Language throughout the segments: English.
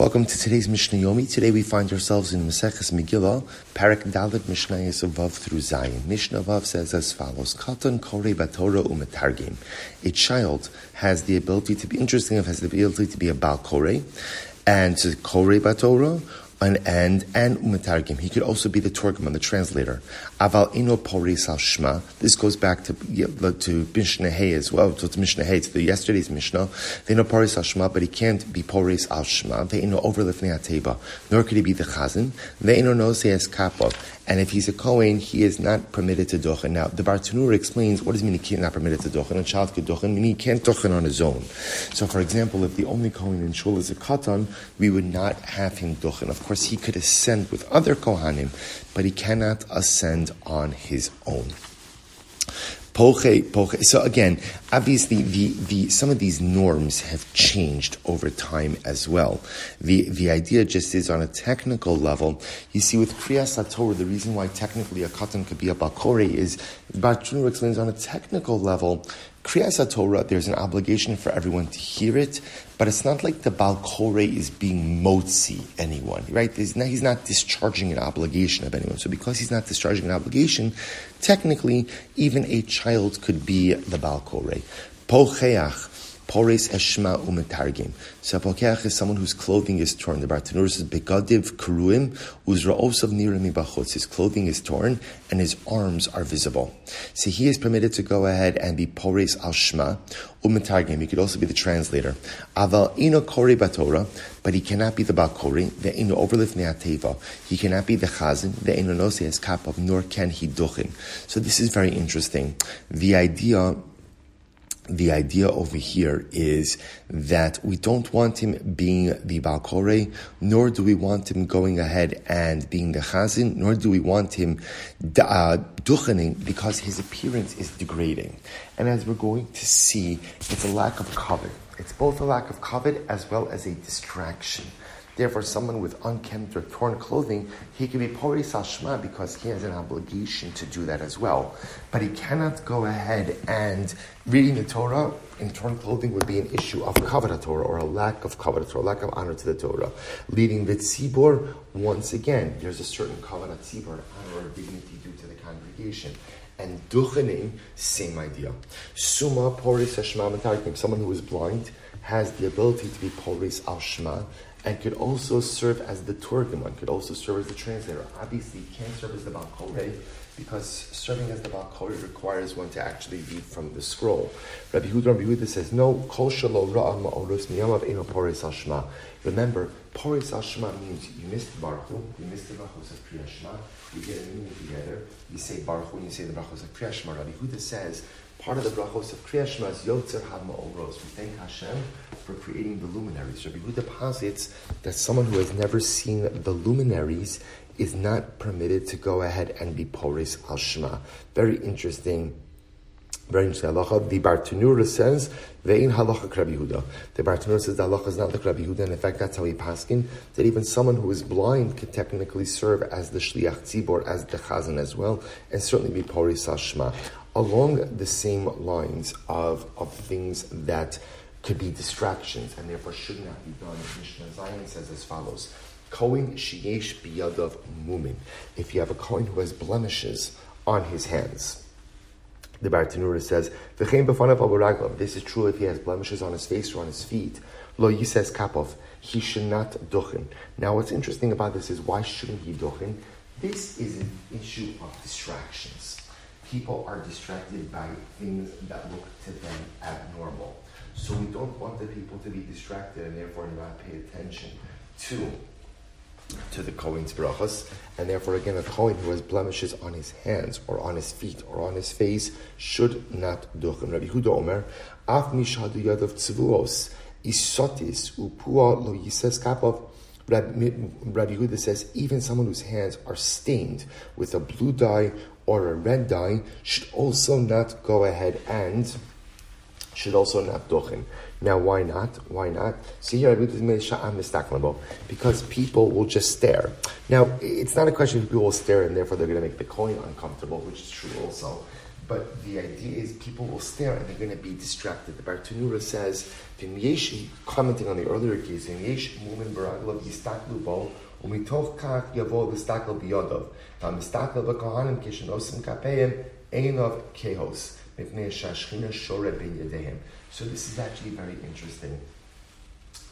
Welcome to today's Mishnah Yomi. Today we find ourselves in Maseches Megillah, Parak Dalit Mishnayos Vav through Zayin. Mishnah Vav says as follows: Katan Kore Batora Umetargim. A child has the ability to be interesting, enough, has the ability to be a Bal Kore, and to Kore Batora and and and umetargim. He could also be the turgman, the translator. Aval ino poris al shma. This goes back to to Mishnah Hay as well. To Mishnah Hay, to the yesterday's Mishnah. They know poris al shma, but he can't be poris al shma. They know overlifting ateba. Nor could he be the chazan. They know no says kapov. And if he's a Kohen, he is not permitted to dochen. Now, the Bartanur explains what does it mean he not permitted to dochen? A child could dochen, meaning he can't dochen on his own. So, for example, if the only Kohen in Shul is a Katan, we would not have him dochen. Of course, he could ascend with other Kohanim, but he cannot ascend on his own. So again, obviously, the, the, some of these norms have changed over time as well. The, the idea just is on a technical level. You see, with Kriyas HaTorah, the reason why technically a katan could be a bakore is, Bartunu explains on a technical level, Kriyas Torah, there's an obligation for everyone to hear it, but it's not like the Balkore is being motzi anyone, right? Not, he's not discharging an obligation of anyone. So because he's not discharging an obligation, technically, even a child could be the Balkore. Pocheach, Pores eshma umetargim. So apokeach is someone whose clothing is torn. The Bartanur says begadiv kruim uzraosav nirim bachutz. His clothing is torn and his arms are visible. So he is permitted to go ahead and be pores al shma umetargim. He could also be the translator. Aval ino kori batora, but he cannot be the bakori. The ino overlift neateva. He cannot be the chazin. The ino nosi as kapov, nor can he duchin. So this is very interesting. The idea the idea over here is that we don't want him being the Balkore, nor do we want him going ahead and being the Chazin, nor do we want him uh, duchening because his appearance is degrading. And as we're going to see, it's a lack of kavod. It's both a lack of kavod as well as a distraction. Therefore, someone with unkempt or torn clothing, he can be pori sashma because he has an obligation to do that as well. But he cannot go ahead and reading the Torah in torn clothing would be an issue of kavod Torah or a lack of kavod Torah, lack of honor to the Torah. Leading the tzibor, once again, there's a certain kavod tzibor, honor or dignity due to the congregation. And duchenim, same idea. Suma poris hashma Someone who is blind has the ability to be poris al shma and could also serve as the Turgaman, could also serve as the translator. Obviously, can't serve as the Balkore because serving as the Balkore requires one to actually read from the scroll. Rabbi Huda, Rabbi Huda says, no, kol shalo ra'am ma'orus miyamav eno poris al Remember, poris al means you missed the Baruch you missed the Brachos of Kriya Shema, you get a meaning together, you say Baruch you say the Brachos of Kriya Shema. Rabbi Huda says, part of the brachos of Kriya Shema is Yotzer HaMa'oros. We thank Hashem for creating the luminaries. Rabbi Huda posits that someone who has never seen the luminaries is not permitted to go ahead and be Poris Al Shema. Very interesting. Very interesting halacha. The Bartanura says, "Ve'in halacha Rabbi Yehuda." The Bartanura says the halacha is not like Rabbi Yehuda, and in fact, that's how he paskin that even someone who is blind can technically serve as the shliach tzibor, as the chazan as well, and certainly be poris shema along the same lines of, of things that could be distractions and therefore should not be done. Mishnah Zayin says as follows. Kohen sheyesh biyadav mumin. If you have a Kohen who has blemishes on his hands. The Bartanura says, This is true if he has blemishes on his face or on his feet. Lo says kapov. He should not duchen. Now, what's interesting about this is why shouldn't he duchen? This is an issue of distractions people are distracted by things that look to them abnormal. So we don't want the people to be distracted and therefore not pay attention to to the Kohen's brachas, and therefore again a Kohen who has blemishes on his hands or on his feet or on his face should not duchen. Rabbi Huda Omer, Af mishadu yadav tzivuos isotis upua lo yises kapov. Rabbi Huda says even someone whose hands are stained with a blue dye or a red dye should also not go ahead and should also not dochin. Now, why not? Why not? See here, because people will just stare. Now, it's not a question of people will stare and therefore they're going to make the Kohen uncomfortable, which is true also. but the idea is people will stare and they're going to be distracted. The Bartanura says, commenting on the earlier case, umitoch kach yavo l'stakl biyodov, v'mistakl v'kohanim kishenosim kapeim, einov kehos, mipnei shashchina shore ben yadehem. So this is actually very interesting.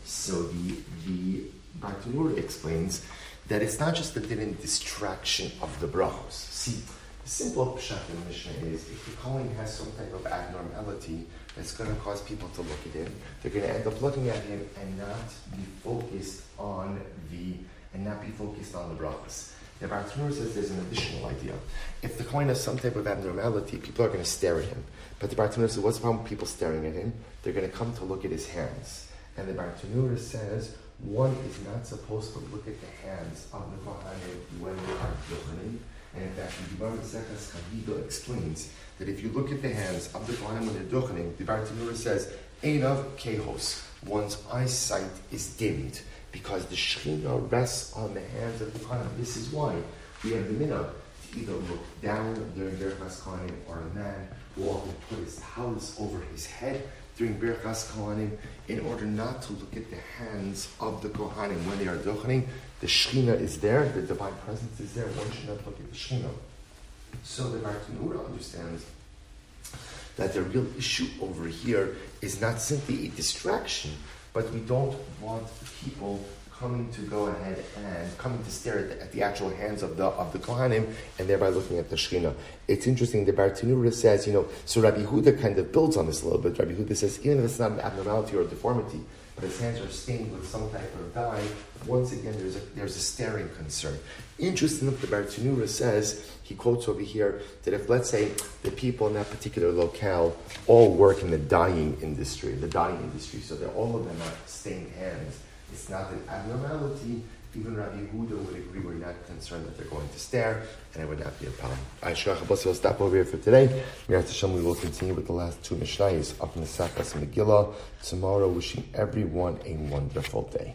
So the, the Bartanura explains that it's not just the din distraction of the brachos. See, the simple pshat in Mishnah is if the Kohen has some type of abnormality that's going to cause people to look at him, they're going to end up looking at him and not be focused not be focused on the brachos. The Bartanur says there's an additional idea. If the Kohen has some type of abnormality, people are going to stare at him. But the Bartanur says, what's the problem with people staring at him? They're going to come to look at his hands. And the Bartanur says, one is not supposed to look at the hands of the Kohanim when they are yochanim. And in fact, the Gemara explains that if you look at the hands of the Kohanim when they're yochanim, the Bartanura says, Einav Kehos, one's eyesight is dimmed because the Shekhinah rests on the hands of the Kohanim. This is why we have the minhag to either look down during Berachas Kohanim or a man will often put his house over his head during Birchas Kohanim in order not to look at the hands of the Kohanim when they are dochaning. The Shechina is there, the divine presence is there. One should not look at the Shechina. So the Bartanura understands that the real issue over here is not simply a distraction, but we don't want people coming to go ahead and coming to stare at the, at the, actual hands of the of the Kohanim and thereby looking at the Shekhinah. It's interesting, the Bartanura says, you know, so Rabbi Huda kind of builds on this a little bit. Rabbi Huda says, even if it's not an abnormality or deformity, but his hands are stained with some type of dye, once again, there's a, there's a staring concern. Interesting enough, the Bartanura says, he quotes over here, that if, let's say, the people in that particular locale all work in the dyeing industry, the dyeing industry, so that all of them have stained hands, it's not an abnormality. Even Rabbi Yehuda would agree we're not concerned that they're going to stare, and it would not be a problem. I will stop over here for today. We will continue with the last two Mishnayos of Mesachas Megillah tomorrow. Wishing everyone a wonderful day.